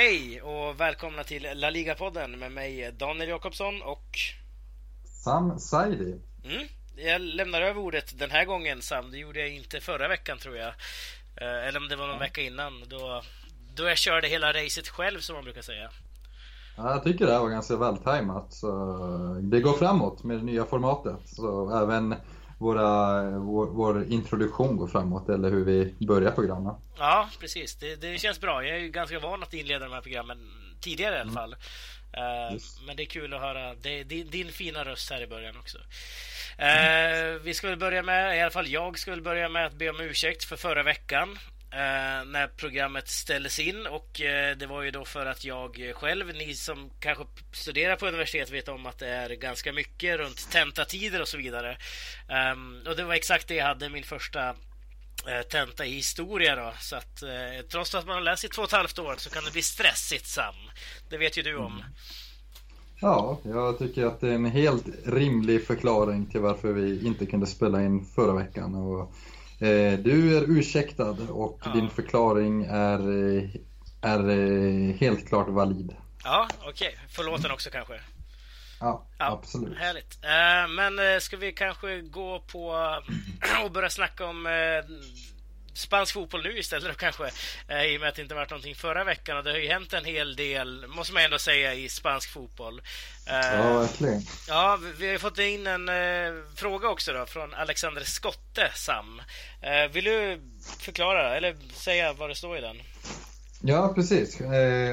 Hej och välkomna till La Liga-podden med mig Daniel Jakobsson och Sam Saidi. Mm, jag lämnar över ordet den här gången Sam. Det gjorde jag inte förra veckan tror jag. Eh, eller om det var någon ja. vecka innan. Då, då jag körde hela racet själv som man brukar säga. Ja, jag tycker det här var ganska vältajmat. Det går framåt med det nya formatet. Så även våra, vår, vår, introduktion går framåt, eller hur vi börjar programmen. Ja, precis. Det, det, känns bra. Jag är ju ganska van att inleda de här programmen tidigare i alla mm. fall. Uh, men det är kul att höra det, din, din, fina röst här i början också. Uh, vi ska väl börja med, i alla fall jag ska väl börja med att be om ursäkt för förra veckan eh, när programmet ställdes in och eh, det var ju då för att jag själv, ni som kanske studerar på universitet vet om att det är ganska mycket runt tentatider och så vidare. Um, och det var exakt det jag hade min första eh, tenta i historia då. Så att eh, trots att man har läst i två och ett halvt år så kan det bli stressigt Sam. Det vet ju du om. Mm. Ja, jag tycker att det är en helt rimlig förklaring till varför vi inte kunde spela in förra veckan. Och Eh, du är ursäktad och ja. din förklaring är, eh, är eh, helt klart valid. Ja, okej. Okay. Förlåten också kanske? Ja, ja, absolut. Härligt. Men ska vi kanske gå på och börja snacka om spansk fotboll nu istället då kanske. Eh, I och med att det inte varit någonting förra veckan och det har ju hänt en hel del, måste man ändå säga, i spansk fotboll. Eh, ja, verkligen. Ja, vi har ju fått in en eh, fråga också då från Alexander Skotte, Sam. Vill du förklara, eller säga vad det står i den? Ja, precis.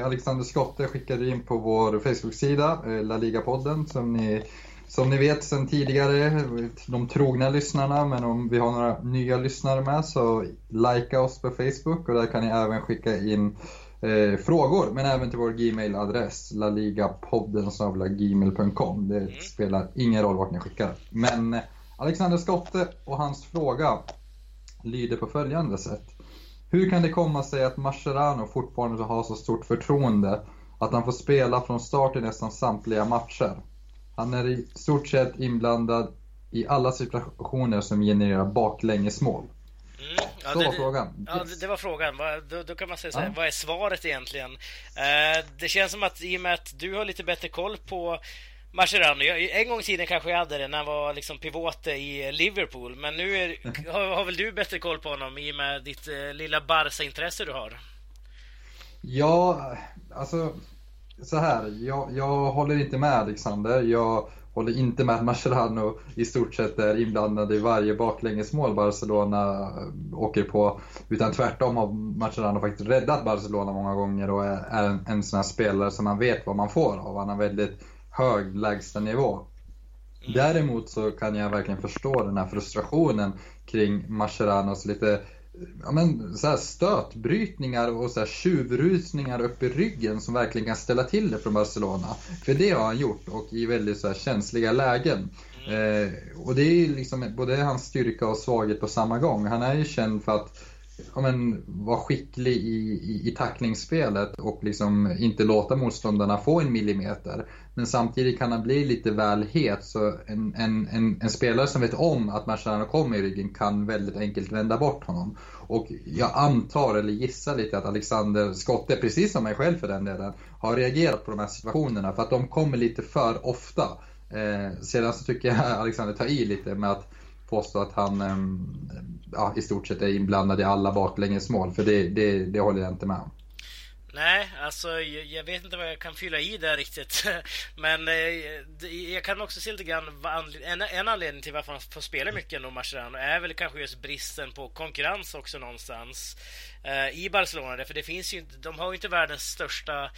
Alexander Skotte skickade in på vår Facebook-sida, eh, La Liga-podden, som ni som ni vet sedan tidigare, de trogna lyssnarna, men om vi har några nya lyssnare med så likea oss på Facebook och där kan ni även skicka in eh, frågor, men även till vår Gmail-adress, laligapodden gmail.com. Det mm. spelar ingen roll vart ni skickar. Men eh, Alexander Skotte och hans fråga lyder på följande sätt. Hur kan det komma sig att Mascherano fortfarande har så stort förtroende att han får spela från start i nästan samtliga matcher? Han är i stort sett inblandad i alla situationer som genererar baklängesmål. Mm, ja, Så var frågan. Ja, det, det, var frågan. Då, då kan man säga så här, ja. vad är svaret egentligen? Uh, det känns som att i och med att du har lite bättre koll på Mascherano. En gång i tiden kanske jag hade det när han var liksom pivote i Liverpool. Men nu är, har, har, väl du bättre koll på honom i och med ditt uh, lilla Barca-intresse du har? Ja, alltså så här, jag, jag håller inte med Alexander. Jag håller inte med Mascherano i stort sett är inblandad i varje baklängesmål Barcelona åker på. Utan tvärtom har Mascherano faktiskt räddat Barcelona många gånger och är, är en, en sån här spelare som man vet vad man får av. Han har väldigt hög lägstanivå. Mm. Däremot så kan jag verkligen förstå den här frustrationen kring Mascheranos lite ja, men, så här stötbrytningar och så här tjuvrusningar upp i ryggen som verkligen kan ställa till det från Barcelona. För det har han gjort och i väldigt så här känsliga lägen. Eh, och det är liksom både hans styrka och svaghet på samma gång. Han är ju känd för att ja, men, vara skicklig i, i, i tacklingsspelet och liksom inte låta motståndarna få en millimeter. Men samtidigt kan han bli lite väl het så en, en, en, en spelare som vet om att Mascherano kommer i ryggen kan väldigt enkelt vända bort honom. Och jag antar, eller gissar lite, att Alexander Skotte, precis som mig själv för den delen, har reagerat på de här situationerna för att de kommer lite för ofta. Eh, sedan så tycker jag Alexander tar i lite med att påstå att han eh, ja, i stort sett är inblandad i alla baklängesmål, för det, det, det håller jag inte med om. Nej, alltså jag vet inte vad jag kan fylla i där riktigt. Men eh, jag kan också se lite grann en, en anledning till varför han får spela mycket ändå Mascherano är väl kanske just bristen på konkurrens också någonstans eh, i Barcelona. För det finns ju de har ju inte världens största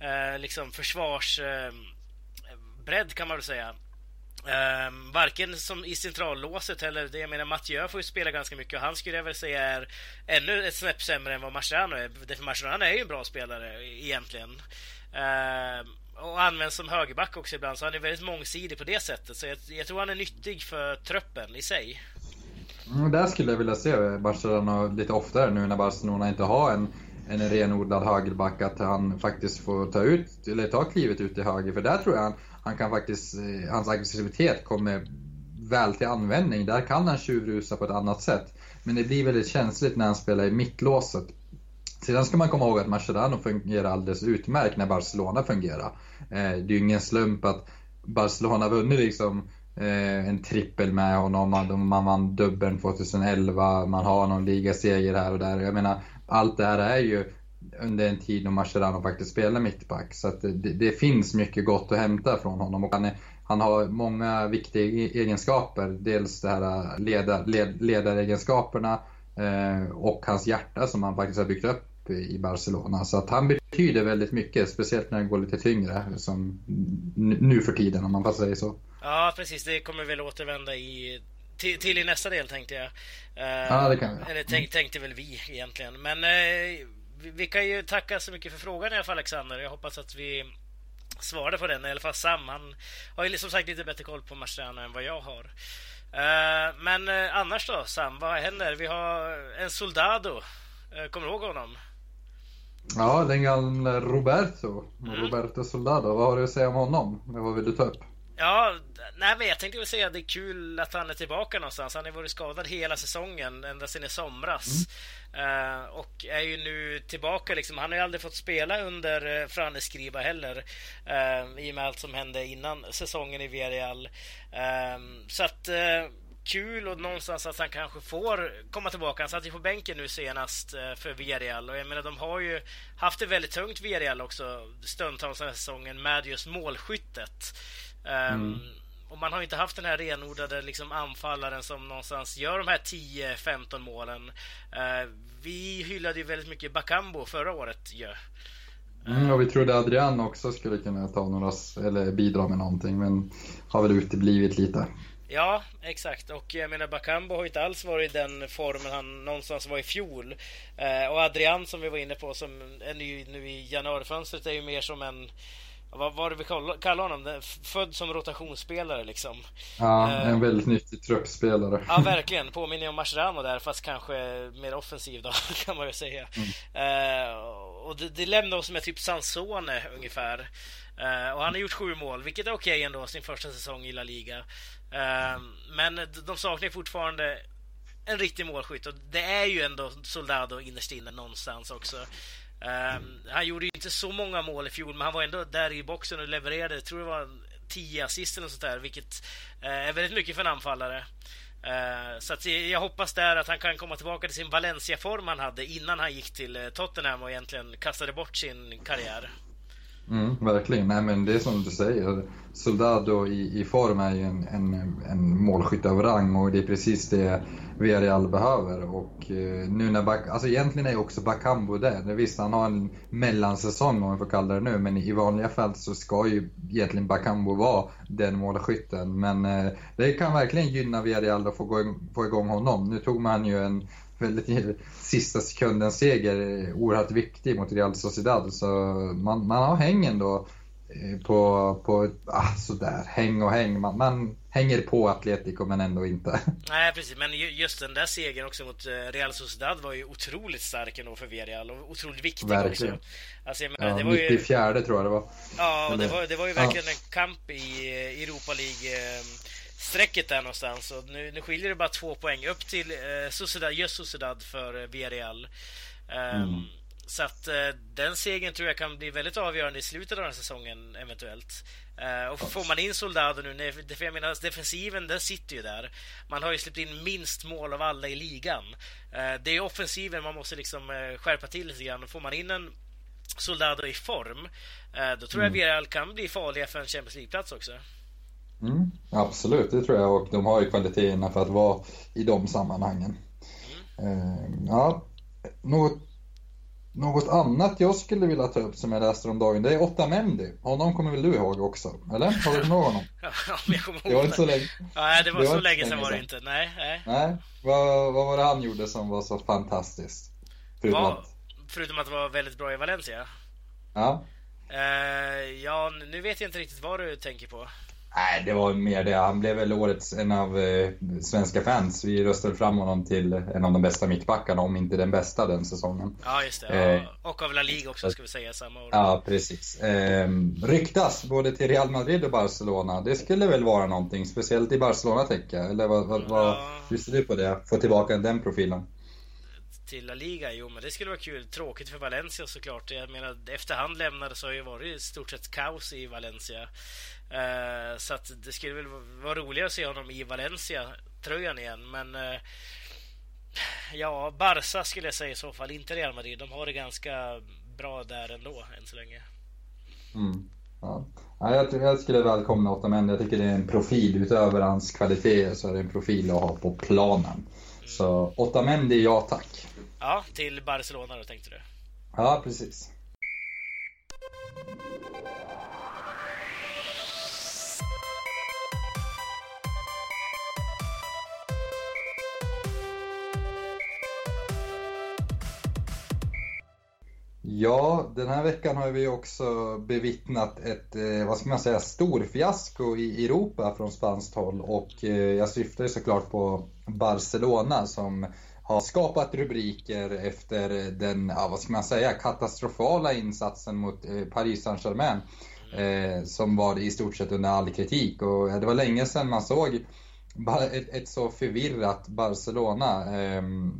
eh, liksom försvarsbredd eh, kan man väl säga. Um, varken som i centrallåset eller det jag menar Mathieu får ju spela ganska mycket och han skulle jag väl säga är ännu ett snäpp sämre än vad Marciano är. För Marciano är ju en bra spelare egentligen. Um, och används som högerback också ibland så han är väldigt mångsidig på det sättet. Så jag, jag tror han är nyttig för truppen i sig. Mm, där skulle jag vilja se Barcelona lite oftare nu när Barcelona inte har en, en renodlad högerback. Att han faktiskt får ta, ut, eller ta klivet ut till höger. För där tror jag han han kan faktiskt, eh, hans aggressivitet kommer väl till användning. Där kan han tjuvrusa på ett annat sätt. Men det blir väldigt känsligt när han spelar i mittlåset. Sedan ska man komma ihåg att Mascherano fungerar alldeles utmärkt när Barcelona fungerar. Eh, det är ju ingen slump att Barcelona vunnit liksom eh, en trippel med honom. Man vann dubbeln 2011, man har någon ligaseger här och där. Jag menar, allt det här är ju under en tid när Mascherano faktiskt spelar mittback. Så att det, det, finns mycket gott att hämta från honom. Och han, är, han har många viktiga e-, egenskaper. Dels det här ledar, led, ledaregenskaperna eh, och hans hjärta som han faktiskt har byggt upp i Barcelona. Så att han betyder väldigt mycket, speciellt när det går lite tyngre som nu för tiden om man får säga så. Ja precis, det kommer väl återvända i till, till i nästa del tänkte jag. Ja, det kan vi. Eller tänk, tänkte väl vi egentligen. Men uh, vi, vi, kan ju tacka så mycket för frågan i alla fall Alexander. Jag hoppas att vi svarade på den. I alla fall Sam, han har ju som sagt lite bättre koll på Marciano än vad jag har. Uh, men annars då Sam, vad händer? Vi har en Soldado. kommer du ihåg honom? Ja, den gamla Roberto. Mm. Roberto Soldado. Vad har du att säga om honom? Vad vill du ta upp? Ja, nej men jag tänkte väl säga att det är kul att han är tillbaka någonstans. Han har varit skadad hela säsongen, ända sedan i somras. Uh, och är ju nu tillbaka liksom. Han har ju aldrig fått spela under uh, Franne Skriva heller. Uh, I och med allt som hände innan säsongen i Villarreal. Så att kul och någonstans att han kanske får komma tillbaka. Han satt ju på bänken nu senast för Villarreal och jag menar de har ju haft det väldigt tungt Villarreal också stundtals den här säsongen med just målskyttet. Mm. Och man har inte haft den här renodlade liksom, anfallaren som någonstans gör de här 10-15 målen. Uh, vi hyllade ju väldigt mycket Bakambo förra året ju. Mm, och vi trodde Adrian också skulle kunna ta några, eller bidra med någonting, men har väl uteblivit lite. Ja, exakt. Och jag menar, Bakambo har ju inte alls varit i den formen han någonstans var i fjol. Eh, och Adrian som vi var inne på, som är ny nu i januarifönstret, är ju mer som en vad var det vi kallade honom? Född som rotationsspelare liksom. Ja, en uh, väldigt nyttig truppspelare. Ja, verkligen. Påminner om Mascherano där, fast kanske mer offensiv då, kan man ju säga. Mm. Uh, och det, det lämnar oss med typ Sansone ungefär. Uh, och han har gjort sju mål, vilket är okej okay ändå, sin första säsong i La Liga. men de saknar fortfarande en riktig målskytt och det är ju ändå Soldado innerst inne någonstans också. Um, han gjorde ju inte så många mål i fjol, men han var ändå där i boxen och levererade. Jag tror det var 10 assist eller sånt där, vilket uh, är väldigt mycket för en anfallare. Uh, så att jag hoppas där att han kan komma tillbaka till sin Valencia-form han hade innan han gick till eh, Tottenham och egentligen kastade bort sin karriär. Mm, verkligen. Nej, men det är som du säger. Soldado i, i form är ju en, en, en målskytt av rang och det är precis det Villarreal behöver. Och eh, nu när Bak alltså egentligen är ju också Bakambo där. Visst, han har en mellansäsong om vi får kalla det nu, men i vanliga fall så ska ju egentligen Bakambo vara den målskytten. Men eh, det kan verkligen gynna Villarreal att få, gå, få igång honom. Nu tog man ju en väldigt sista sekundens seger eh, oerhört viktig mot Real Sociedad. Så man, man har hängen då på, på ah, sådär, häng och häng. Man, man hänger på Atletico men ändå inte. Nej precis, men just den där segern också mot eh, Real Sociedad var ju otroligt stark ändå för Villarreal och otroligt viktig verkligen. också. Alltså, jag menar, ja, det var ju... fjärde tror jag det var. Ja, och det var, det var ju verkligen ja. en kamp i Europa League strecket där någonstans. Och nu, nu skiljer det bara två poäng upp till eh, Sociedad, just Sociedad för eh, Villarreal. Um, mm. Så att eh, den segern tror jag kan bli väldigt avgörande i slutet av den här säsongen eventuellt. Uh, och får man in Soldado nu, för jag menar defensiven den sitter ju där. Man har ju släppt in minst mål av alla i ligan. Uh, det är offensiven man måste liksom skärpa till lite grann. Får man in en Soldado i form, då tror jag mm. Villarreal kan bli farliga för en Champions League-plats också. Mm, absolut, det tror jag och de har ju kvaliteterna för att vara i de sammanhangen. Mm. Ja, något, något annat jag skulle vilja ta upp som jag läste om dagen, det är Otamendi. Honom kommer väl du ihåg också? Eller? Har du ihåg honom? ja, jag kommer ihåg det. var inte så länge. Nej, det var, det var så länge sedan var det inte. Nej, nej. nej. Vad, vad var det han gjorde som var så fantastiskt? Förutom, Va, att... förutom att det var väldigt bra i Valencia? Ja. Uh, ja, nu vet jag inte riktigt vad du tänker på. Nej, det var mer det. Han blev väl årets en av eh, svenska fans. Vi röstade fram honom till en av de bästa mittbackarna, om inte den bästa den säsongen. Ja, just det. Eh, och av La Liga också, ska vi säga, samma år. Ja, precis. Eh, ryktas både till Real Madrid och Barcelona. Det skulle väl vara någonting, speciellt i Barcelona tänker jag. Eller vad, vad, vad, hur ser du på det? Få tillbaka den profilen? Till La Liga. Jo, men det skulle vara kul. Tråkigt för Valencia såklart. Jag menar, efterhand lämnade så har ju varit i stort sett kaos i Valencia. Uh, så att det skulle väl vara roligare att se honom i Valencia-tröjan igen. Men uh, ja, Barca skulle jag säga i så fall. Inte Real Madrid. De har det ganska bra där ändå, än så länge. Mm. Ja. Ja, jag, jag skulle välkomna Otamendi. Jag tycker det är en profil utöver hans kvaliteter så är det en profil att ha på planen. Mm. Så Otamendi, ja tack. Ja, till Barcelona då tänkte du? Ja, precis. Ja, den här veckan har vi också bevittnat ett, eh, vad ska man säga, storfiasko i Europa från spanskt håll. Och eh, jag syftar ju såklart på Barcelona som har skapat rubriker efter den, ja, vad ska man säga, katastrofala insatsen mot eh, Paris Saint-Germain. som var i stort sett under all kritik. Och det var länge sedan man såg ett, ett så förvirrat Barcelona. Ehm,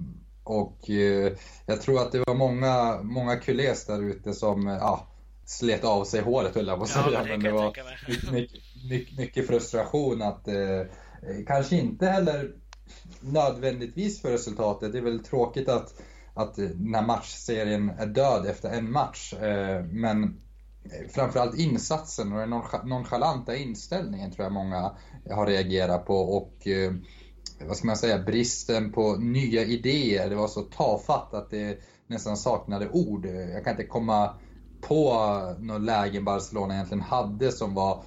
och eh, jag tror att det var många, många kulés där ute som ja, slet av sig håret höll jag på att säga. Ja, men det var mycket, mycket, mycket, frustration att eh, kanske inte heller nödvändigtvis för resultatet. Det är väl tråkigt att, att den här matchserien är död efter en match. Eh, men framförallt insatsen och den nonchalanta inställningen tror jag många har reagerat på. Och eh, vad ska man säga, bristen på nya idéer. Det var så tafatt att det nästan saknade ord. Jag kan inte komma på något läge Barcelona egentligen hade som var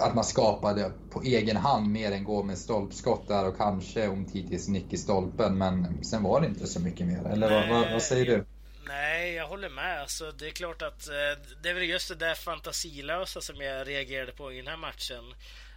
att man skapade på egen hand mer än gå med stolpskott där och kanske om tidigt nick i stolpen. Men sen var det inte så mycket mer. Eller vad, vad, vad, säger du? Nej, jag håller med. Alltså, det är klart att eh, det är väl just det där fantasilösa som jag reagerade på i den här matchen.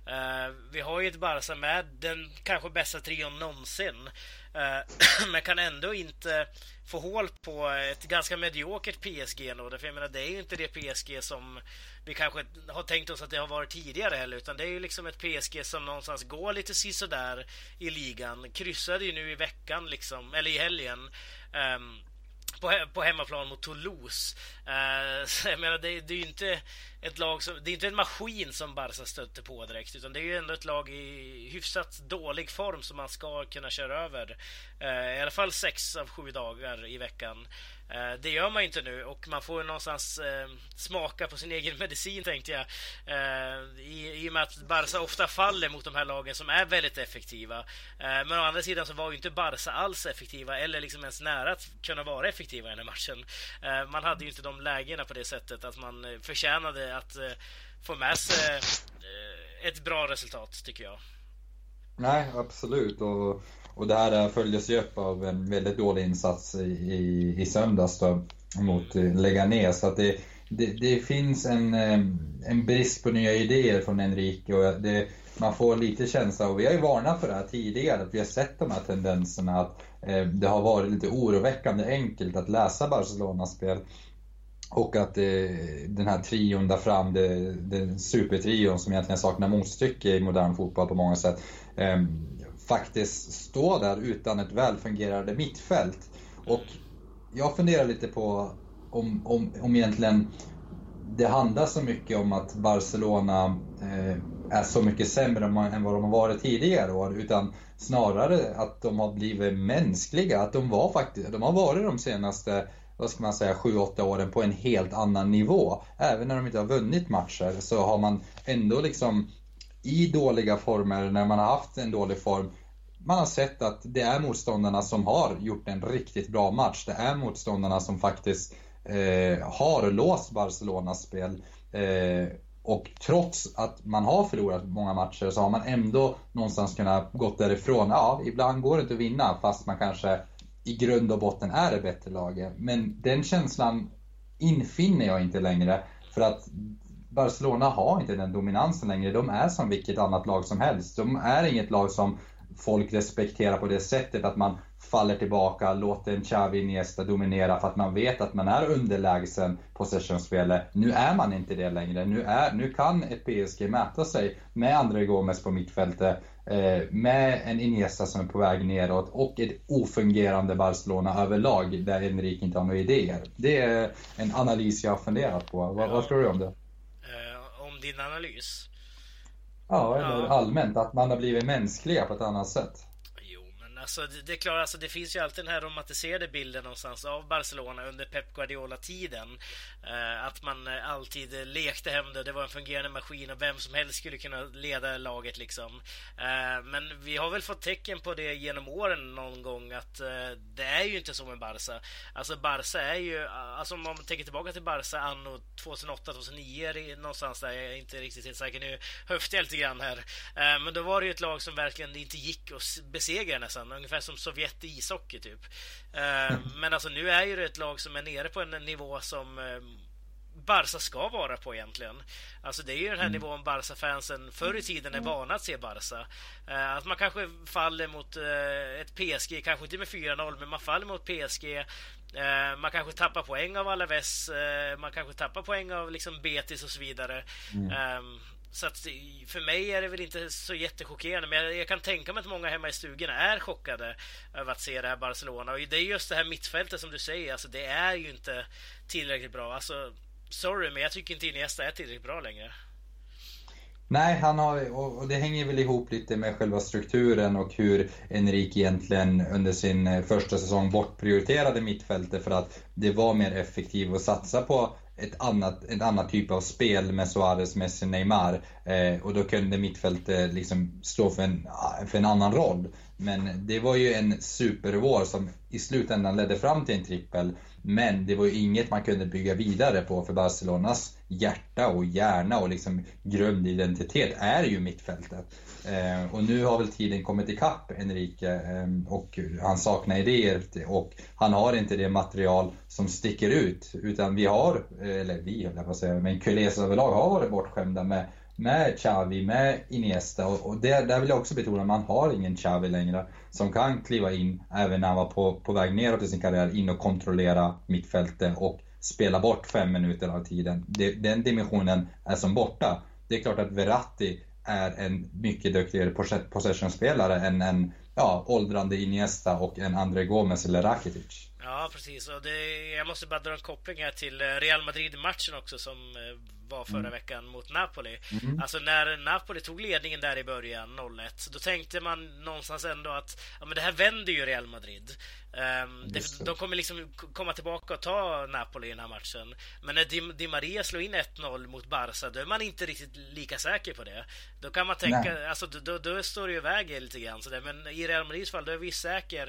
Uh, vi har ju ett Barca med den kanske bästa trion någonsin. Uh, men kan ändå inte få hål på ett ganska mediokert PSG ändå. För jag menar, det är ju inte det PSG som vi kanske har tänkt oss att det har varit tidigare heller. Utan det är ju liksom ett PSG som någonstans går lite sisådär i ligan. Kryssade ju nu i veckan liksom, eller i helgen. Um, på, på hemmaplan mot Toulouse. Uh, jag menar, det, det är ju inte ett lag som, det är inte en maskin som Barca stötte på direkt, utan det är ju ändå ett lag i hyfsat dålig form som man ska kunna köra över. Uh, I alla fall sex av sju dagar i veckan. Eh, det gör man ju inte nu och man får någonstans eh, smaka på sin egen medicin tänkte jag. Eh, I, I och med att Barca ofta faller mot de här lagen som är väldigt effektiva. Eh, men å andra sidan så var ju inte Barca alls effektiva eller liksom ens nära att kunna vara effektiva i den här matchen. Eh, man hade ju inte de lägena på det sättet att man eh, förtjänade att få med sig ett bra resultat tycker jag. Nej, absolut. Och och det här eh, följdes ju upp av en väldigt dålig insats i, i söndags då, mot eh, Leganés. Så att det, det, det, finns en, eh, en brist på nya idéer från Enrique och det, man får lite känsla, och vi har ju varnat för det här tidigare, att vi har sett de här tendenserna att eh, det har varit lite oroväckande enkelt att läsa Barcelonas spel. Och att eh, den här trion där fram, det, det supertrion som egentligen saknar motstycke i modern fotboll på många sätt. Eh, faktiskt stå där utan ett välfungerande mittfält. Och jag funderar lite på om, om, om egentligen det handlar så mycket om att Barcelona eh, är så mycket sämre än vad de har varit tidigare år, utan snarare att de har blivit mänskliga. Att de, var faktiskt, de har varit de senaste vad ska man säga, 7-8 åren på en helt annan nivå. Även när de inte har vunnit matcher så har man ändå liksom i dåliga former, när man har haft en dålig form, man har sett att det är motståndarna som har gjort en riktigt bra match. Det är motståndarna som faktiskt eh, har låst Barcelonas spel. Eh, och trots att man har förlorat många matcher så har man ändå någonstans kunnat gått därifrån. Ja, ibland går det inte att vinna fast man kanske i grund och botten är det bättre laget. Men den känslan infinner jag inte längre. För att Barcelona har inte den dominansen längre. De är som vilket annat lag som helst. De är inget lag som folk respekterar på det sättet att man faller tillbaka, låter en Xavi Iniesta dominera för att man vet att man är underlägsen possession-spelet. Nu är man inte det längre. Nu, är, nu kan ett PSG mäta sig med André Gomes på mittfältet, eh, med en Iniesta som är på väg neråt och ett ofungerande Barcelona överlag där Enrique inte har några idéer. Det är en analys jag har funderat på. Vad, ja. vad tror du om det? Om din analys? Ja, eller ja. allmänt, att man har blivit mänskliga på ett annat sätt. Alltså, det, det, är klart, alltså, det finns ju alltid den här romantiserade bilden någonstans av Barcelona under Pep Guardiola-tiden. Eh, att man eh, alltid lekte hem det, det var en fungerande maskin och vem som helst skulle kunna leda laget liksom. Eh, men vi har väl fått tecken på det genom åren någon gång att eh, det är ju inte så med Barca. Alltså Barca är ju, alltså om man tänker tillbaka till Barca anno 2008-2009 någonstans där, jag är inte riktigt helt säker nu, höftar jag lite grann här. Eh, men då var det ju ett lag som verkligen inte gick att besegra nästan ungefär som Sovjet i ishockey typ. Eh, men alltså nu är ju det ett lag som är nere på en nivå som eh, Barca ska vara på egentligen. Alltså det är ju den här mm. nivån Barca-fansen förr i tiden är vana att se Barca. Eh, att man kanske faller mot ett PSG, kanske inte med 4-0, men man faller mot PSG. Man kanske tappar poäng av Alaves, man kanske tappar poäng av liksom Betis och så vidare. Mm. Så att för mig är det väl inte så jättechockerande, men jag, jag, kan tänka mig att många hemma i stugorna är chockade över att se det här Barcelona. Och det är just det här mittfältet som du säger, alltså det är ju inte tillräckligt bra. Alltså, sorry, men jag tycker inte Iniesta är tillräckligt bra längre. Nej, han har, och det hänger väl ihop lite med själva strukturen och hur Enrique egentligen under sin eh, första säsong bortprioriterade mittfältet för att det var mer effektivt att satsa på ett annat, en annan typ av spel med Suarez, Messi, Neymar. Eh, och då kunde mittfältet eh, liksom stå för en, för en annan roll. Men det var ju en supervår som i slutändan ledde fram till en trippel. Men det var ju inget man kunde bygga vidare på för Barcelonas hjärta och hjärna och liksom grundidentitet är ju mittfältet. Eh, och nu har väl tiden kommit ikapp Enrique eh, och han saknar idéer och han har inte det material som sticker ut. Utan vi har, eh, eller vi höll jag på att säga, men Kules överlag har varit bortskämda med med Xavi, med Iniesta och, och det, där vill jag också betona, man har ingen Xavi längre som kan kliva in även när han var på, på väg neråt i sin karriär, in och kontrollera mittfältet och spela bort fem minuter av tiden. Det, den dimensionen är som borta. Det är klart att Verratti är en mycket duktigare possessionspelare än en ja, åldrande Iniesta och en André Gomes eller Rakitic. Ja, precis. Och det, jag måste bara dra en koppling här till Real Madrid-matchen också som eh, var förra mm. veckan mot Napoli. Mm. Alltså när Napoli tog ledningen där i början, 0-1, då tänkte man någonstans ändå att ja, men det här vänder ju Real Madrid. Um, det, de kommer liksom komma tillbaka och ta Napoli i den här matchen. Men när Di, Di Maria slår in 1-0 mot Barca, då är man inte riktigt lika säker på det. Då kan man tänka, Nej. alltså då, då, står det ju iväg lite grann sådär. Men i Real Madrids fall, då är vi säkra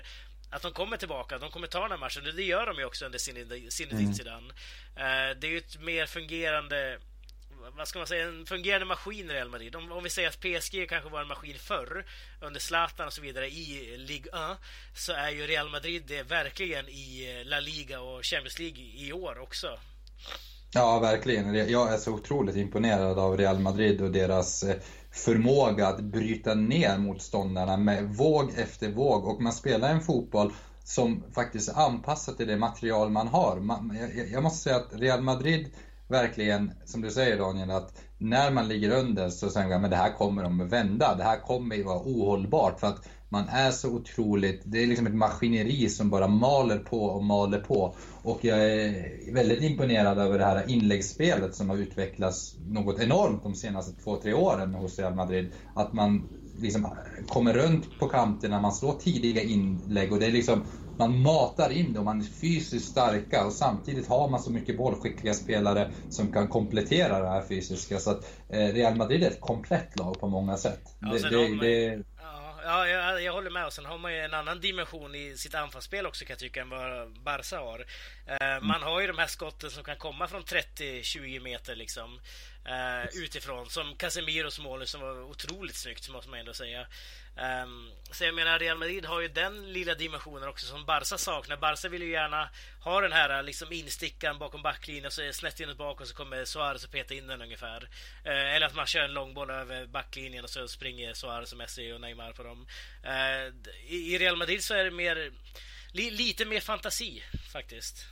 att de kommer tillbaka, de kommer ta den här matchen. Det gör de ju också under sin, mm. Zidane. Uh, det är ju ett mer fungerande vad ska man säga, en fungerande maskin i Real Madrid. Om, om vi säger att PSG kanske var en maskin förr, under Zlatan och så vidare, i Ligue 1, så är ju Real Madrid det verkligen i La Liga och Champions League i år också. Ja, verkligen. Jag är så otroligt imponerad av Real Madrid och deras eh, förmåga att bryta ner motståndarna med våg efter våg. Och man spelar en fotboll som faktiskt är anpassad till det material man har. Man, jag, jag måste säga att Real Madrid verkligen, som du säger Daniel, att när man ligger under så säger man att det här kommer de att vända. Det här kommer ju vara ohållbart för att man är så otroligt, det är liksom ett maskineri som bara maler på och maler på. Och jag är väldigt imponerad över det här inläggsspelet som har utvecklats något enormt de senaste två, tre åren hos Real Madrid. Att man liksom kommer runt på kanterna, man slår tidiga inlägg och det är liksom man matar in det och man är fysiskt starka och samtidigt har man så mycket bollskickliga spelare som kan komplettera det här fysiska. Så att eh, Real Madrid är ett komplett lag på många sätt. Ja, det, det, det, ja, jag, jag, håller med. Och sen har man ju en annan dimension i sitt anfallsspel också kan jag tycka än vad Barca har. Eh, mm. Man har ju de här skotten som kan komma från 30-20 meter liksom. uh, utifrån. Som Casemiros mål som var otroligt snyggt, måste man ändå säga. Um, så jag menar, Real Madrid har ju den lilla dimensionen också som Barca saknar. Barca vill ju gärna ha den här liksom instickan bakom backlinjen och så är snett inåt bak och så kommer Suarez och peta in den ungefär. Uh, eller att man kör en långboll över backlinjen och så springer Suarez och Messi och Neymar på dem. Uh, i, I Real Madrid så är det mer li, lite mer fantasi faktiskt.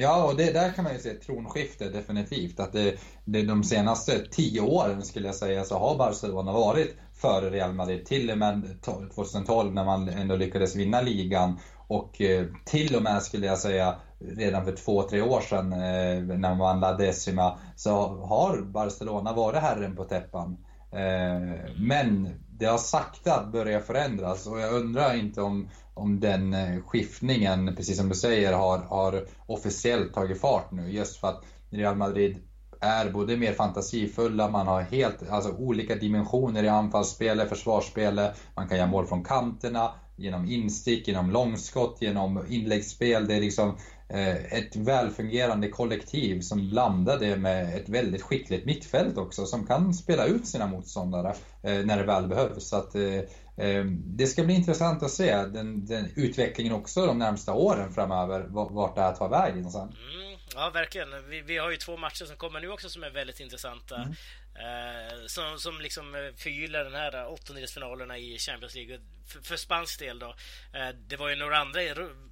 Ja, och det, där kan man ju se ett tronskifte definitivt. Att det, det, de senaste tio åren skulle jag säga så har Barcelona varit före Real Madrid. Till och med 2012 när man ändå lyckades vinna ligan. Och eh, till och med skulle jag säga redan för två, tre år sedan eh, när man vann La Decima så har Barcelona varit herren på täppan. Eh, men det har sakta börjat förändras och jag undrar inte om, om den skiftningen, precis som du säger, har, har officiellt tagit fart nu. Just för att Real Madrid är både mer fantasifulla, man har helt, alltså olika dimensioner i anfallsspelet, försvarsspelet, man kan göra mål från kanterna, genom instick, genom långskott, genom inläggsspel. Det är liksom eh, ett välfungerande kollektiv som blandar det med ett väldigt skickligt mittfält också som kan spela ut sina motståndare eh, när det väl behövs. Så att, eh, eh det ska bli intressant att se den, den utvecklingen också de närmsta åren framöver, vart det här tar vägen sen. Mm. Ja, verkligen. Vi, vi, har ju två matcher som kommer nu också som är väldigt intressanta. Mm. Eh, som, som liksom eh, förgyller den här åttondelsfinalerna i Champions League. För, för spansk del då. Eh, det var ju några andra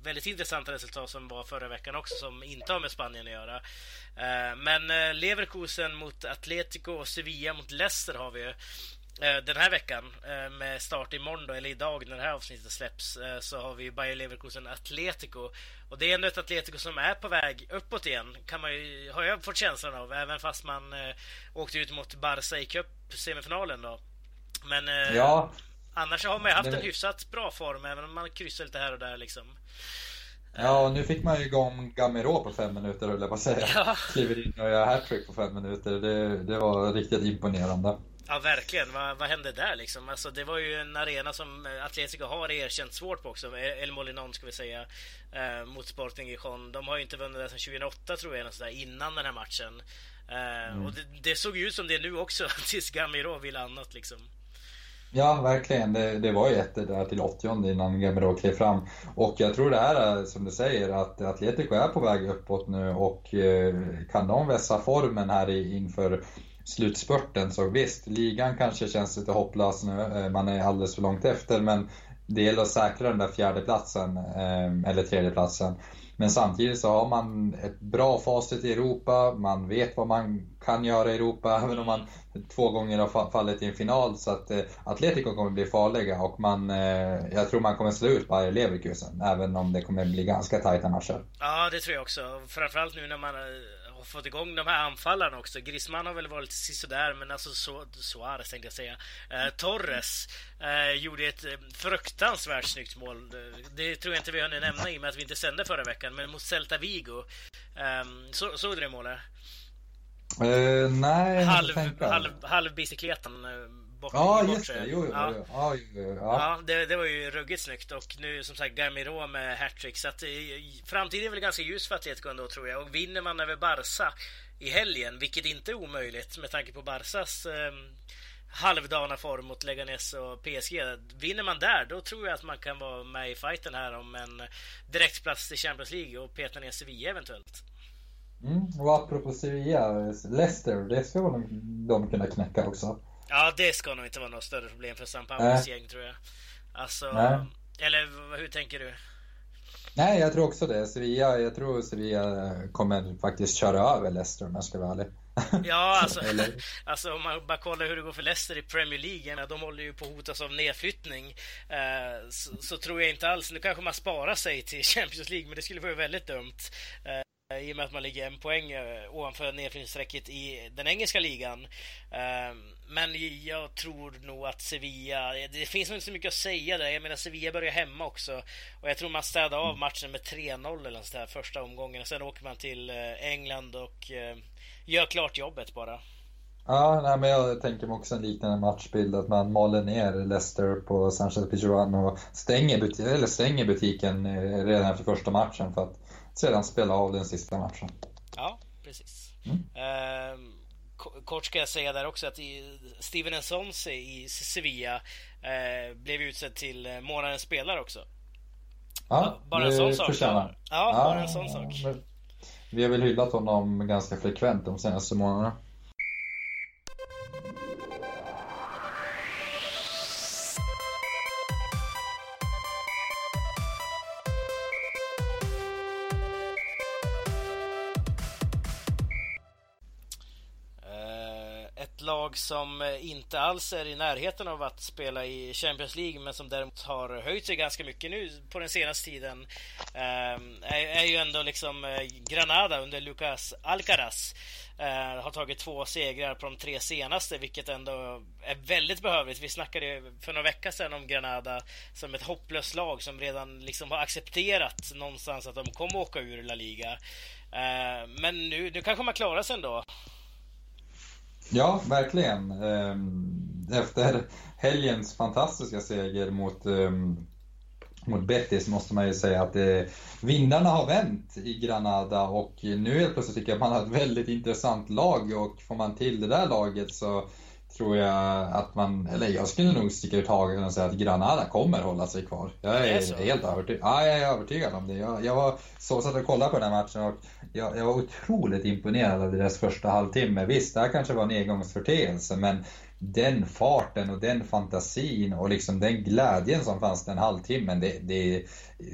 väldigt intressanta resultat som var förra veckan också som inte har med Spanien att göra. Eh, men eh, Leverkusen mot Atletico och Sevilla mot Leicester har vi ju. Eh, den här veckan eh, med start imorgon då, eller idag när det här avsnittet släpps eh, så har vi Bayer Leverkusen Atletico och det är ändå ett Atletico som är på väg uppåt igen kan man ju, har jag fått känslan av även fast man åkte ut mot Barca i cup-semifinalen då. Men ja. annars har man ju haft en hyfsat bra form även om man kryssar lite här och där liksom. Ja, nu fick man ju igång Gamero på fem minuter höll jag på att säga. Ja. Kliver in och gör hattrick på fem minuter. Det, det var riktigt imponerande. Ja, verkligen. Vad, vad hände där liksom? Alltså, det var ju en arena som Atletico har erkänt svårt på också. El Molinon ska vi säga. Eh, mot Sporting Gijon. De har ju inte vunnit det sedan 2008 tror jag, sådär, innan den här matchen. Eh, mm. Och det, det, såg ju ut som det nu också, tills Gamiro ville annat liksom. Ja, verkligen. Det, det var ju ett där till 80 innan Gamero klev fram. Och jag tror det är som du säger att Atletico är på väg uppåt nu och eh, kan de vässa formen här inför slutspurten. Så visst, ligan kanske känns lite hopplös nu. Eh, man är alldeles för långt efter. Men det gäller att säkra den där fjärdeplatsen, eh, eller tredjeplatsen. Men samtidigt så har man ett bra facit i Europa, man vet vad man kan göra i Europa, även om man två gånger har fallit i en final. Så att eh, Atletico kommer bli farliga och man, eh, jag tror man kommer slå ut Bayer Leverkusen, även om det kommer bli ganska tajta matcher. Ja, det tror jag också. Framförallt nu när man fått igång de här anfallarna också. Griezmann har väl varit sådär, men alltså så, Suarez tänkte jag säga. Eh, Torres eh, gjorde ett eh, fruktansvärt snyggt mål. Det tror jag inte vi hann nämna i och med att vi inte sände förra veckan, men mot Celta Vigo. Eh, så, såg du det målet? Uh, nej, halv, halv, halv bicykleten bort Ja, just det. Jo, jo, ja. Jo, ja, jo, ja. ja det, det, var ju ruggigt snyggt. Och nu som sagt Gamiro med hattrick. Så att eh, framtiden är väl ganska ljus för Atletico ändå tror jag. Och vinner man över Barca i helgen, vilket inte är omöjligt med tanke på Barcas eh, halvdana form mot Leganes och PSG. Vinner man där, då tror jag att man kan vara med i fighten här om en direktplats till Champions League och peta ner Sevilla eventuellt. Mm, och apropå Sevilla, Leicester, det ska de kunna knäcka också. Ja, det ska nog inte vara något större problem för San Paulos gäng tror jag. Alltså, Nej. eller hur tänker du? Nej, jag tror också det. Sevilla, jag tror Sevilla kommer faktiskt köra över Leicester om jag ska vara ärlig. Ja, alltså, alltså om man bara kollar hur det går för Leicester i Premier League, de håller ju på att hotas av nedflyttning. Eh, så, så, tror jag inte alls, nu kanske man sparar sig till Champions League, men det skulle vara väldigt dumt. Eh, i och med att man ligger en poäng eh, ovanför nedflyttningsstrecket i den engelska ligan. Ehm, men jag tror nog att Sevilla, det finns nog inte så mycket att säga där. Jag menar Sevilla börjar hemma också. Och jag tror man städar av matchen med 3-0 eller sådär första omgången. Sen åker man till eh, England och eh, gör klart jobbet bara. Ja, nej, men jag tänker mig också en liknande matchbild. Att man maler ner Leicester på Sanchez Pizjuan och stänger, buti eller stänger butiken redan efter första matchen. För att sedan spela av den sista matchen. Ja, precis. Mm. Uh, kort ska jag säga där också att Steven Ensonse i Sevilla eh, blev utsedd till eh, månadens spelare också. Ja, bara en sån sak. Ja, ja, bara en sån sak. Vi har väl hyllat honom ganska frekvent de senaste månaderna. Lag som eh, inte alls är i närheten av att spela i Champions League men som däremot har höjt sig ganska mycket nu på den senaste tiden ehm, är ju ändå liksom eh, Granada under Lucas Alcaraz. Eh, har tagit två segrar på de tre senaste, vilket ändå är väldigt behövligt. Vi snackade för några veckor sedan om Granada som ett hopplöst lag som redan liksom har accepterat någonstans att de kommer åka ur La Liga. Men nu, nu kanske man klarar sig ändå. Ja, verkligen. Ehm, efter helgens fantastiska seger mot, ehm, mot Betis måste man ju säga att eh, vindarna har vänt i Granada och nu helt plötsligt tycker jag att man har ett väldigt intressant lag och får man till det där laget så tror jag att man, eller jag skulle nog sticka ut hagen och säga att Granada kommer hålla sig kvar. Jag är, är helt övertygad, ja, jag är övertygad om det. Jag, jag var så satt och kollade på den här matchen och jag, jag var otroligt imponerad av deras första halvtimme. Visst, det här kanske var en engångsförteelse men den farten och den fantasin och liksom den glädjen som fanns den halvtimmen, det, det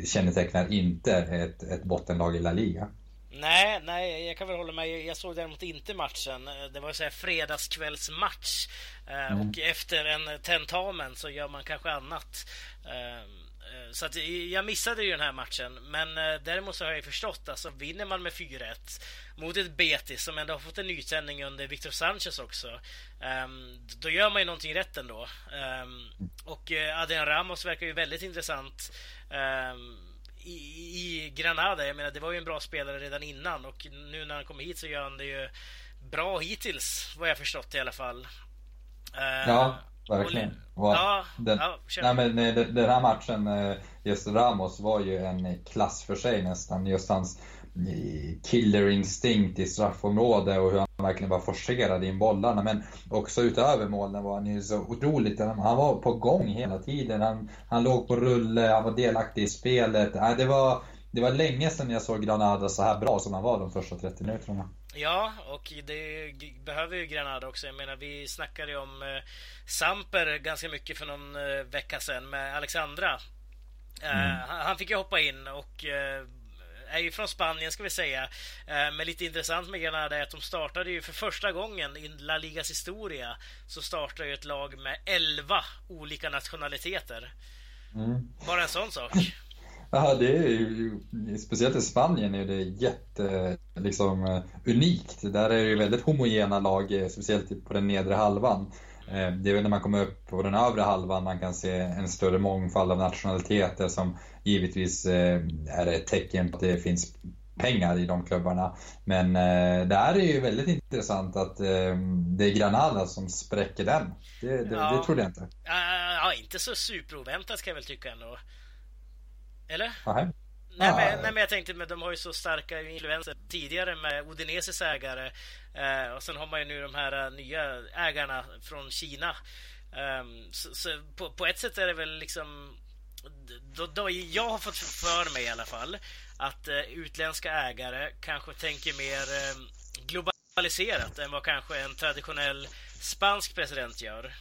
kännetecknar inte ett, ett bottenlag i La Liga. Nej, nej, jag kan väl hålla med. Jag såg däremot inte matchen. Det var så här fredagskvällsmatch. Eh, mm. Och efter en tentamen så gör man kanske annat. Eh, eh, så att jag missade ju den här matchen. Men däremot så har jag förstått, alltså vinner man med 4-1 mot ett Betis som ändå har fått en nytändning under Victor Sanchez också. Då gör man ju någonting rätt ändå. Och Adrian Ramos verkar ju väldigt intressant i, i Granada. Jag menar, det var ju en bra spelare redan innan och nu när han kommer hit så gör han det ju bra hittills, vad jag förstått i alla fall. Uh, ja, verkligen. Och, ja, den, ja, nej, men, den här matchen, eh, just Ramos var ju en klass för sig nästan. Just hans killer instinkt i straffområdet och hur han verkligen bara forcerade in bollarna. Men också utöver målen var han ju så otroligt, han var på gång hela tiden. Han, han låg på rulle, han var delaktig i spelet. Det var, det var länge sedan jag såg Granada så här bra som han var de första 30 minuterna. Ja, och det behöver ju Granada också. Jag menar, vi snackade ju om eh, Samper ganska mycket för någon eh, vecka sedan med Alexandra. Eh, mm. Han fick ju hoppa in och är ju från Spanien ska vi säga. Eh, men lite intressant med Granada är att de startade ju för första gången i La Ligas historia så startar ju ett lag med 11 olika nationaliteter. Mm. Bara en sån sak. Ja, det är ju, speciellt i Spanien är det jätte, liksom, unikt. Där är det ju väldigt homogena lag, eh, speciellt på den nedre halvan. Eh, det är väl när man kommer upp på den övre halvan man kan se en större mångfald av nationaliteter som givetvis eh, är ett tecken på att det finns pengar i de klubbarna. Men eh, det här är ju väldigt intressant att det är Granada som spräcker den. Det, det, ja. det trodde jag inte. Ja, inte så superoväntat ska jag väl tycka ändå. Eller? Aha. Nej, men, nej, men jag tänkte, men de har ju så starka influenser tidigare med Udineses ägare. Eh, och sen har man ju nu de här uh, nya ägarna från Kina. Um, så, så på, på, ett sätt är det väl liksom... Då, då, jag har fått för mig i alla fall att uh, utländska ägare kanske tänker mer uh, globaliserat än vad kanske en traditionell spansk president gör.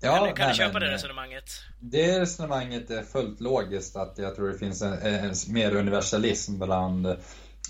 Ja, kan, kan nej, du köpa det resonemanget? Det resonemanget är fullt logiskt att jag tror det finns en, en mer universalism bland,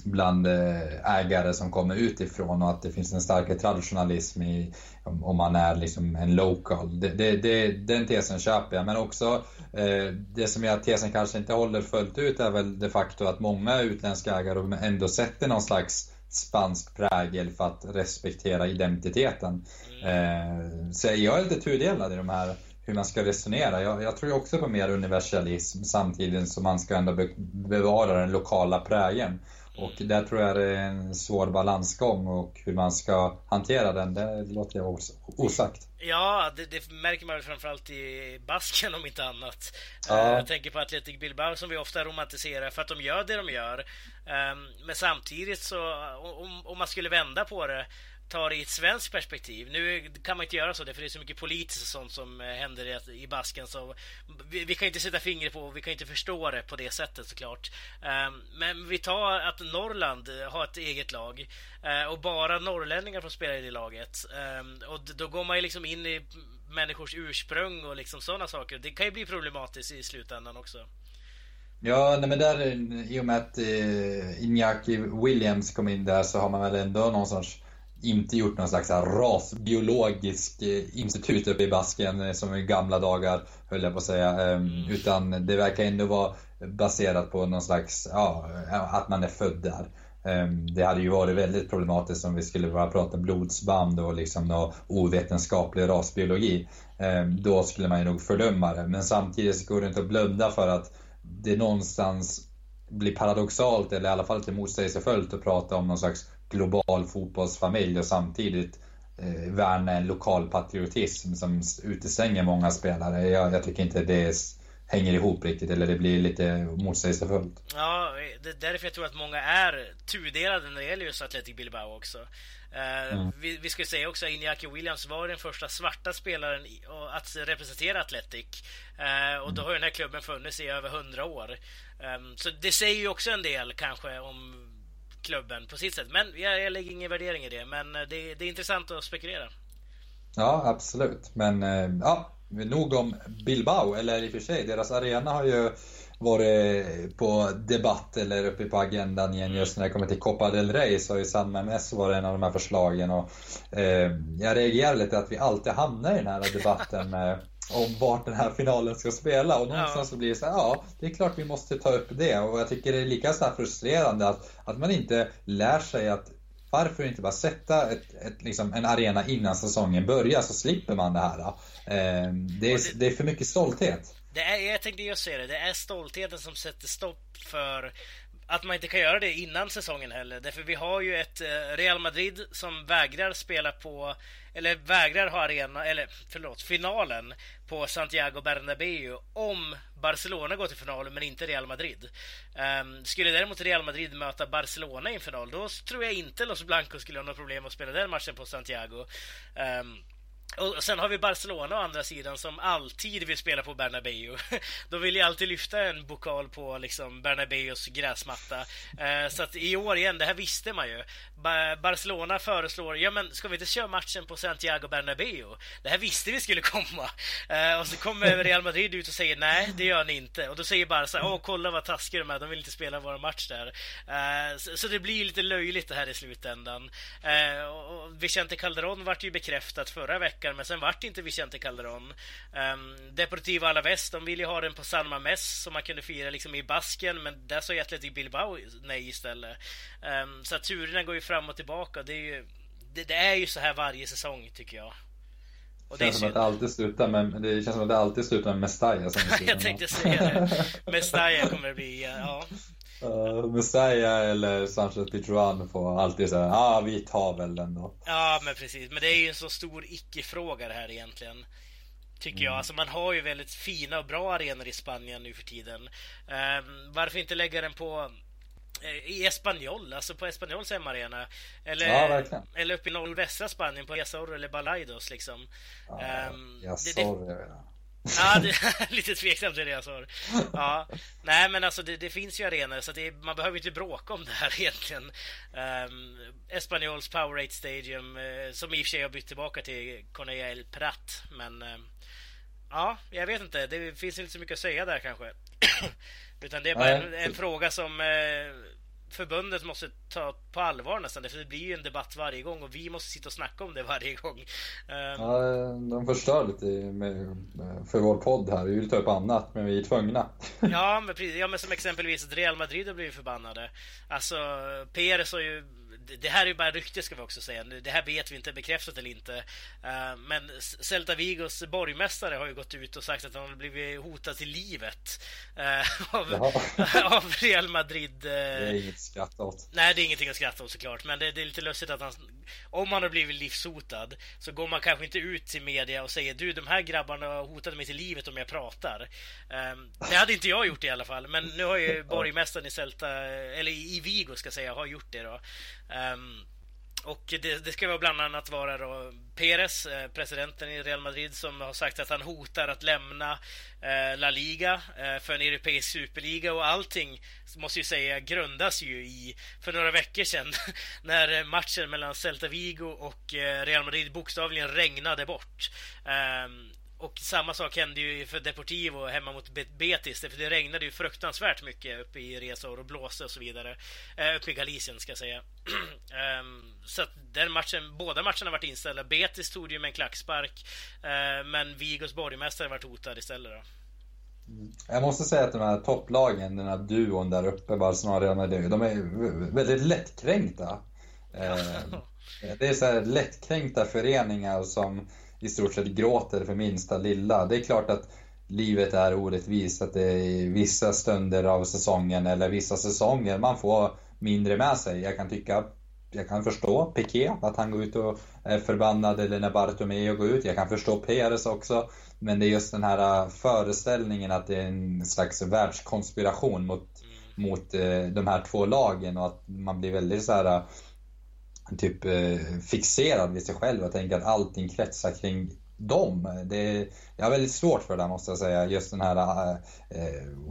bland eh, ägare som kommer utifrån och att det finns en starkare traditionalism i, om, man är liksom en local. Det, det, det, den tesen köper jag, men också eh, det som att tesen kanske inte håller fullt ut är väl det faktum att många utländska ägare ändå sätter någon slags spansk prägel för att respektera identiteten. Eh, så jag är lite tudelad i de här hur man ska resonera. Jag, jag tror också på mer universalism samtidigt som man ska ändå be, bevara den lokala prägen. Och där tror jag det är en svår balansgång och hur man ska hantera den, det låter jag osagt. Ja, det, det märker man framförallt i basken om inte annat. Ja. Jag tänker på Athletic Bilbao som vi ofta romantiserar för att de gör det de gör. Um, men samtidigt så, om, om man skulle vända på det tar det i ett svenskt perspektiv. Nu kan man inte göra så, för det är så mycket politiskt och sånt som eh, händer i Basken. Så vi, vi kan inte sätta fingret på, vi kan inte förstå det på det sättet såklart. Eh, men vi tar att Norrland eh, har ett eget lag och bara norrlänningar får spela i det laget. Och då går man ju liksom in i människors ursprung och liksom sådana saker. Det kan ju bli problematiskt i slutändan också. Ja, nej men där, i och med att eh, Iñaki Williams kom in där så har man väl ändå någon sorts inte gjort någon slags rasbiologisk eh, institut uppe i Basken eh, som i gamla dagar, höll jag på att säga. Ehm, mm. Utan det verkar ändå vara baserat på någon slags, ja, att man är född där. Ehm, det hade ju varit väldigt problematiskt om vi skulle börja prata blodsband och liksom någon ovetenskaplig rasbiologi. Ehm, då skulle man ju nog fördöma det. Men samtidigt går det inte att blunda för att det någonstans blir paradoxalt, eller i alla fall lite motsägelsefullt, att prata om någon slags global fotbollsfamilj och samtidigt eh, värna en lokal patriotism som utestänger många spelare. Jag, jag tycker inte det hänger ihop riktigt eller det blir lite motsägelsefullt. Ja, det är därför jag tror att många är tudelade när det gäller just Athletic Bilbao också. Eh, mm. Vi, vi ska säga också att Iñaki Williams var den första svarta spelaren att representera Athletic. Eh, och då har ju den här klubben funnits i över hundra år. Ehm, så det säger ju också en del kanske om klubben på sitt sätt. Men jag, jag lägger ingen värdering i det. Men eh, det, det är intressant att spekulera. Ja, absolut. Men eh, ja, nog om Bilbao. Eller i och för sig, deras arena har ju varit på debatt eller uppe på agendan igen just när det kommer till Copa del Rey så har ju San Mames varit en av de här förslagen och eh, jag reagerar lite att vi alltid hamnar i den här debatten med om vart den här finalen ska spela och någonstans ja. så blir det så här, ja, det är klart vi måste ta upp det och jag tycker det är lika så frustrerande att, att man inte lär sig att varför inte bara sätta ett, ett, liksom en arena innan säsongen börjar så slipper man det här. Eh, det, är, det, det är för mycket stolthet. Det är, jag tänkte just säga det, det är stoltheten som sätter stopp för att man inte kan göra det innan säsongen heller. Därför vi har ju ett eh, Real Madrid som vägrar spela på, eller vägrar ha arena, eller förlåt, finalen på Santiago Bernabéu om Barcelona går till final men inte Real Madrid. Um, skulle däremot Real Madrid möta Barcelona i en final, då tror jag inte Los Blancos skulle ha några problem att spela den matchen på Santiago. Um, och sen har vi Barcelona å andra sidan som alltid vill spela på Bernabéu. De vill ju alltid lyfta en bokal på liksom Bernabéus gräsmatta. Eh, så att i år igen, det här visste man ju. Barcelona föreslår, ja men ska vi inte köra matchen på Santiago Bernabéu? Det här visste vi skulle komma. Eh, och så kommer Real Madrid ut och säger nej, det gör ni inte. Och då säger Barca, åh kolla vad taskiga de är, de vill inte spela vår match där. Eh, så det blir lite löjligt det här i slutändan. Och Vicente Calderon vart ju bekräftat förra veckan veckan, men sen vart det inte Vicente Calderon. Um, Deportivo Alaves, de ville ju ha den på San Mames som man kunde fira liksom i Basken, men där sa ju Athletic Bilbao nej istället. Um, så att turerna går ju fram och tillbaka. Det är ju, det, det är ju så här varje säsong, tycker jag. Och det känns som att det alltid slutar med, det känns som att det alltid slutar med Mestalla. jag tänkte säga det. Mestalla kommer det bli, ja. Uh, Messiah eller Sanchez Pichuan får alltid säga ja ah, vi tar väl den då. Ja men precis, men det är ju en så stor icke-fråga det här egentligen. Tycker mm. jag. Alltså man har ju väldigt fina och bra arenor i Spanien nu för tiden. Um, varför inte lägga den på eh, i Espanyol, alltså på Espanyols hemmaarena. Eller, ja, eller uppe i nordvästra Spanien på Yazor eller Balaidos liksom. Ja, um, Yazor, det, det, Ja, det är lite tveksamt det jag sa. Ja. Nej, men alltså det, det finns ju arenor så det, man behöver inte bråka om det här egentligen. Um, Espanyols Powerade Stadium, uh, som i och för sig har bytt tillbaka till Cornelia El Prat. Men uh, ja, jag vet inte. Det finns inte så mycket att säga där kanske. Utan det är bara en, en fråga som uh, förbundet måste ta på allvar nästan. För det blir ju en debatt varje gång och vi måste sitta och snacka om det varje gång. Um... Ja, de förstör lite med, för vår podd här. Vi vill ta upp annat, men vi är tvungna. ja, men, ja, men som exempelvis att Real Madrid har blivit förbannade. Alltså, Peres har ju det här är ju bara rykte ska vi också säga. Det här vet vi inte bekräftat eller inte. Uh, men Celta Vigos borgmästare har ju gått ut och sagt att han har blivit hotad till livet uh, av, av, Real Madrid. Uh, det är inget att skratta åt. Nej, det är ingenting att skratta åt såklart. Men det, det är lite lustigt att han, om han har blivit livshotad så går man kanske inte ut till media och säger du, de här grabbarna hotade mig till livet om jag pratar. Um, det hade inte jag gjort i alla fall. Men nu har ju borgmästaren i Celta, eller i Vigo ska jag säga, har gjort det då. Um, och det, det, ska vara bland annat vara då Perez, eh, presidenten i Real Madrid, som har sagt att han hotar att lämna eh, La Liga eh, för en europeisk superliga och allting, måste ju säga, grundas ju i för några veckor sedan när matchen mellan Celta Vigo och eh, Real Madrid bokstavligen regnade bort. Ehm, och samma sak hände ju för Deportivo hemma mot Betis. För det regnade ju fruktansvärt mycket uppe i Resor och blåste och så vidare. Eh, uppe i Galicien ska jag säga. um, så att den matchen, båda matcherna varit inställda. Betis tog ju med en klackspark. Uh, men Vigos borgmästare varit hotad istället då. Mm. Jag måste säga att de här topplagen, den här duon där uppe, Barcelona Real Madrid, de är väldigt lättkränkta. Eh, det är så här lättkränkta föreningar som i stort sett gråter för minsta lilla. Det är klart att livet är orättvist, att det är vissa stunder av säsongen eller vissa säsonger man får mindre med sig. Jag kan tycka, jag kan förstå Piqué, att han går ut och är förbannad, eller när Bartomeu går ut. Jag kan förstå Perez också. Men det är just den här äh, föreställningen att det är en slags världskonspiration mot, mot äh, de här två lagen och att man blir väldigt så här äh, typ eh, fixerad vid sig själv och tänker att allting kretsar kring dem. Det, jag har väldigt svårt för det måste jag säga, just den här äh,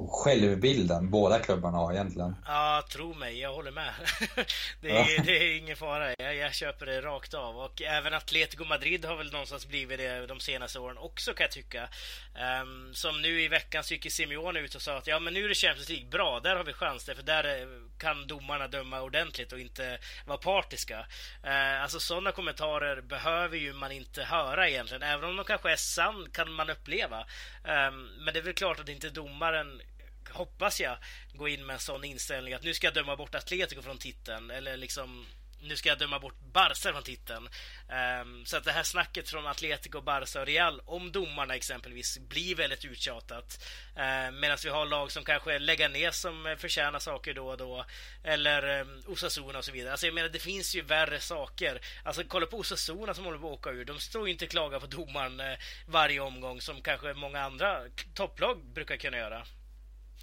självbilden båda klubbarna har egentligen. Ja, tro mig, jag håller med. det, är, det är ingen fara, jag, jag, köper det rakt av. Och även Atletico Madrid har väl någonstans blivit det de senaste åren också kan jag tycka. Um, som nu i veckan så gick Simeone ut och sa att ja, men nu är det Champions League bra, där har vi chans, för där kan domarna döma ordentligt och inte vara partiska. Uh, alltså sådana kommentarer behöver ju man inte höra egentligen, även om de kanske är sann kan man uppleva. Um, men det är väl klart att inte domaren hoppas jag, gå in med en sån inställning att nu ska jag döma bort Atletico från titeln eller liksom nu ska jag döma bort Barca från titeln. Um, så att det här snacket från Atletico, Barca och Real om domarna exempelvis blir väldigt uttjatat. Uh, Medan vi har lag som kanske lägger ner som eh, förtjänar saker då och då. Eller um, Osasuna och så vidare. Alltså jag menar, det finns ju värre saker. Alltså kolla på Osasuna som håller på att åka ur. De står ju inte och klagar på domaren uh, varje omgång som kanske många andra topplag brukar kunna göra.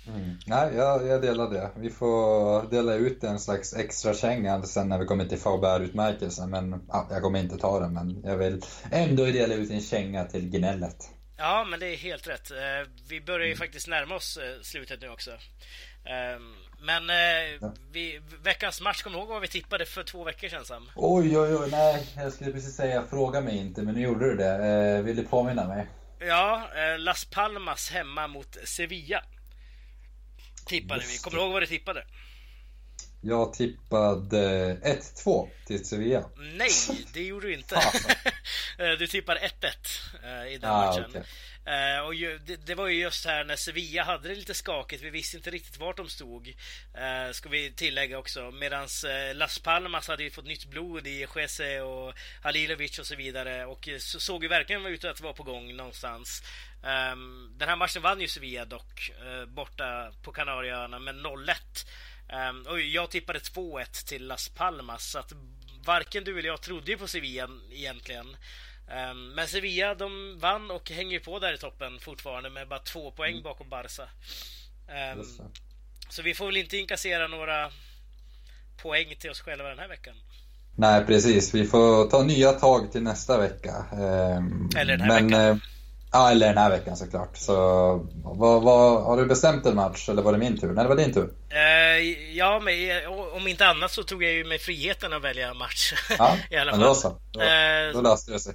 Mm. Nej, jag, jag delar det. Vi får dela ut en slags extra känga sen när vi kommer till Faubert-utmärkelsen. Men ja, jag kommer inte ta den, men jag vill ändå dela ut en känga till gnället. Ja, men det är helt rätt. Eh, vi börjar ju mm. faktiskt närma oss eh, slutet nu också. Ehm, men eh, vi, veckans match, kommer du ihåg vad vi tippade för två veckor sedan Sam? Oj, oj, oj, nej. Jag skulle precis säga fråga mig inte, men nu gjorde du det. Vill du påminna mig? Ja, Las Palmas hemma mot Sevilla tippade vi. Kommer du ihåg vad du tippade? Jag tippade 1-2 till Sevilla. Nej, det gjorde du inte. Eh, du tippade 1-1 eh, i den ah, matchen. Okay. Uh, och ju, det, det, var ju just här när Sevilla hade det lite skakigt. Vi visste inte riktigt vart de stod. Uh, ska vi tillägga också. Medan uh, Las Palmas hade ju fått nytt blod i Jesse och Halilovic och så vidare. Och så såg ju verkligen ut att vara på gång någonstans. Um, den här matchen vann ju Sevilla dock. borta på Kanarieöarna med 0-1. Um, och jag tippade 2-1 till Las Palmas. Så att varken du eller jag trodde ju på Sevilla egentligen. Um, men Sevilla de vann och hänger på där i toppen fortfarande med bara två poäng mm. bakom Barca. Så vi får väl inte inkassera några poäng till oss själva den här veckan. Nej precis, vi får ta nya tag till nästa vecka. Eller den här men, veckan. Ja, eller den här veckan såklart. Så vad, vad, har du bestämt en match eller var det min tur? Nej, det var din tur. Uh, ja, men om inte annat så tog jag ju mig friheten att välja match. Ja, I alla fall. men då så. Då, uh, då löste det sig.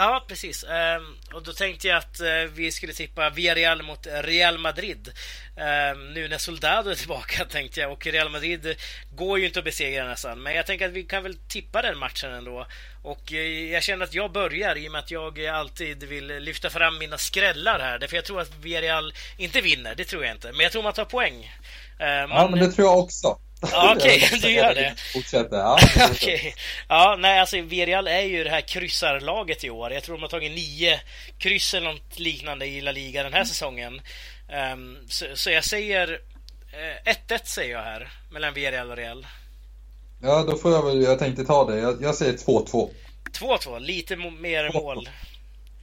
Ja, precis. Um, och då tänkte jag att uh, vi skulle tippa Villarreal mot Real Madrid. Um, nu när Soldado är tillbaka tänkte jag. Och Real Madrid går ju inte att besegra nästan. Men jag tänker att vi kan väl tippa den matchen ändå. Och uh, jag känner att jag börjar i och med att jag alltid vill lyfta fram mina skrällar här. Därför jag tror att Villarreal inte vinner, det tror jag inte. Men jag tror man tar poäng. Man, ja, men det tror jag också. Ja, Okej, okay, du gör det. Fortsätter, ja. Okay. Ja, nej alltså Villarreal är ju det här kryssarlaget i år. Jag tror de har tagit nio kryss eller något liknande i La Liga den här säsongen. Um, så, så, jag säger 1-1 uh, säger jag här, mellan Villarreal och Real. Ja, då får jag väl, jag tänkte ta det. Jag, jag säger 2-2. 2-2, lite mer mål.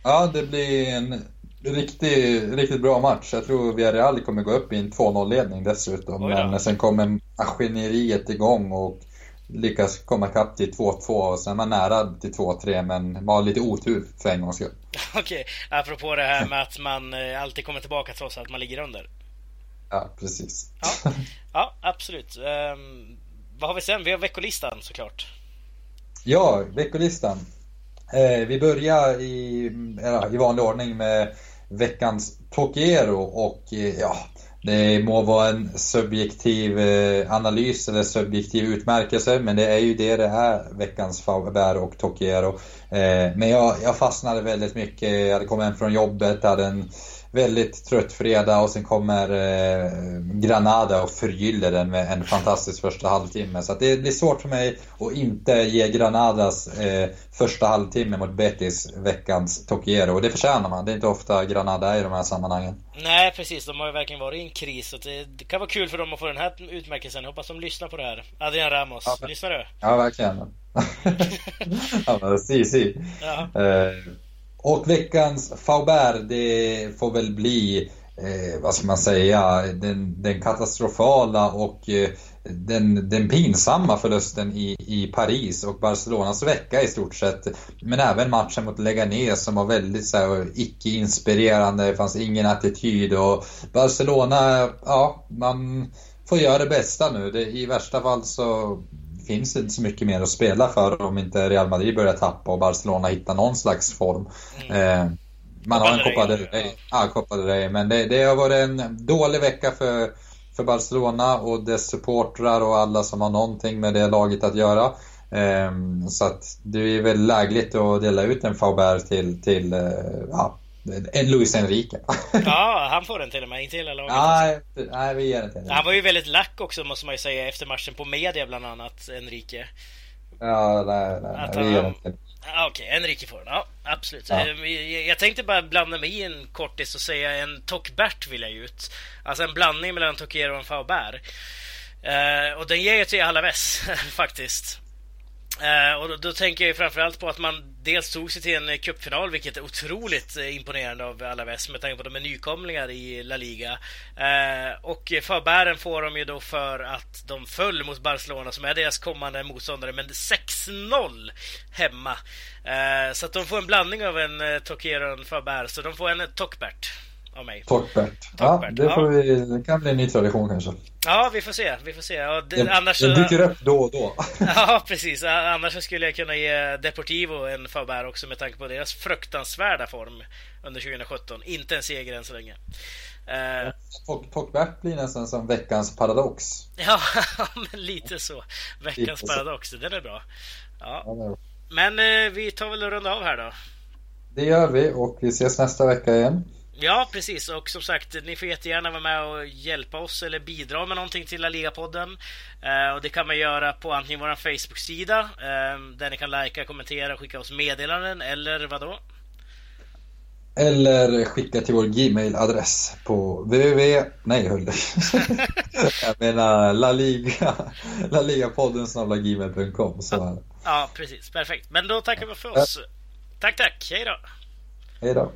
Ja, det blir en riktigt, riktigt bra match. Jag tror Villarreal kommer gå upp i en 2-0-ledning dessutom. Men sen kommer maskineriet igång och lyckas komma ikapp till 2-2 och sen är man nära till 2-3 men man har lite otur för en gångs skull. Okej, okay. apropå det här med att man eh, alltid kommer tillbaka trots att man ligger under. Ja, precis. Ja, ja absolut. Um, vad har vi sen? Vi har veckolistan såklart. Ja, veckolistan. Eh, vi börjar i, i vanlig ordning med veckans Tokiero och eh, ja, det må vara en subjektiv eh, analys eller subjektiv utmärkelse men det är ju det det är, veckans Faber och Tokiero. Men jag, jag fastnade väldigt mycket, jag hade kommit hem från jobbet, hade en väldigt trött fredag och sen kommer eh, Granada och förgyller den med en fantastisk första halvtimme. Så det blir svårt för mig att inte ge Granadas eh, första halvtimme mot Betis veckans Tokiero. Och det förtjänar man. Det är inte ofta Granada är i de här sammanhangen. Nej precis, de har ju verkligen varit i en kris. Och det, kan vara kul för dem att få den här utmärkelsen. Jag hoppas de lyssnar på det här. Adrian Ramos, ja, lyssnar du? Ja, verkligen. ja, men si, si. Ja. Eh, och veckans Faubert, det får väl bli, eh, vad ska man säga, den, den katastrofala och eh, den, den pinsamma förlusten i, i Paris och Barcelonas vecka i stort sett. Men även matchen mot Leganes som var väldigt så här, icke-inspirerande, det fanns ingen attityd och Barcelona, ja, man får göra det bästa nu. Det, I värsta fall så finns inte så mycket mer att spela för om inte Real Madrid börjar tappa och Barcelona hittar någon slags form. Mm. Eh, man har en Copa del Rey, ja, Copa del Rey men det, det har varit en dålig vecka för, för Barcelona och dess supportrar och alla som har någonting med det laget att göra. Eh, så att det är väl lägligt att dela ut en Faubert till, till eh, ja, Luis Enrique. ja, han får den till och med, inte hela laget. Nej, nej vi ger den till Han var ju väldigt lack också måste man ju säga efter matchen på media bland annat, Enrique. Ja, nej, nej, nej vi ger den till Okej, okay, Enrique får den. Ja, absolut. Ja. Eh, jag tänkte bara blanda mig i en kortis och säga en Tokbert vill jag ut. Alltså en blandning mellan Tokero och en Faubert. Uh, och den ger jag till Alaves faktiskt. Uh, och då, då, tänker jag framförallt på att man dels tog sig till en eh, cupfinal, vilket är otroligt eh, imponerande av Alaves med tanke på att de är nykomlingar i La Liga. Uh, och förbären får de ju då för att de föll mot Barcelona som är deras kommande motståndare, men 6-0 hemma. så att de får en blandning av en eh, Tokero och en Förbär, så de får en Tokbert av mig. Talkbert. Ja, det, får vi, det kan bli en ny tradition kanske. Ja, vi får se. Vi får se. Ja, det, den, annars den dyker upp då och då. ja, precis. Annars skulle jag kunna ge Deportivo en Faber också med tanke på deras fruktansvärda form under 2017. Inte en seger än så länge. Uh, Talkbert blir nästan som veckans paradox. Ja, men lite så. Veckans lite paradox, så. den är bra. Ja. Men eh, vi tar väl och runda av här då. Det gör vi och vi ses nästa vecka igen. Ja, precis. Och som sagt, ni får jättegärna vara med och hjälpa oss eller bidra med någonting till La Liga-podden. Eh, och det kan man göra på antingen vår Facebook-sida, eh, där ni kan likea, kommentera och skicka oss meddelanden, eller vad då? Eller skicka till vår Gmail-adress på www... Nej, höll Jag menar La Liga, La Liga-podden gmail.com. Ja, ja, precis. Perfekt. Men då tackar vi för oss. Tack, tack. Hej då. Hej då.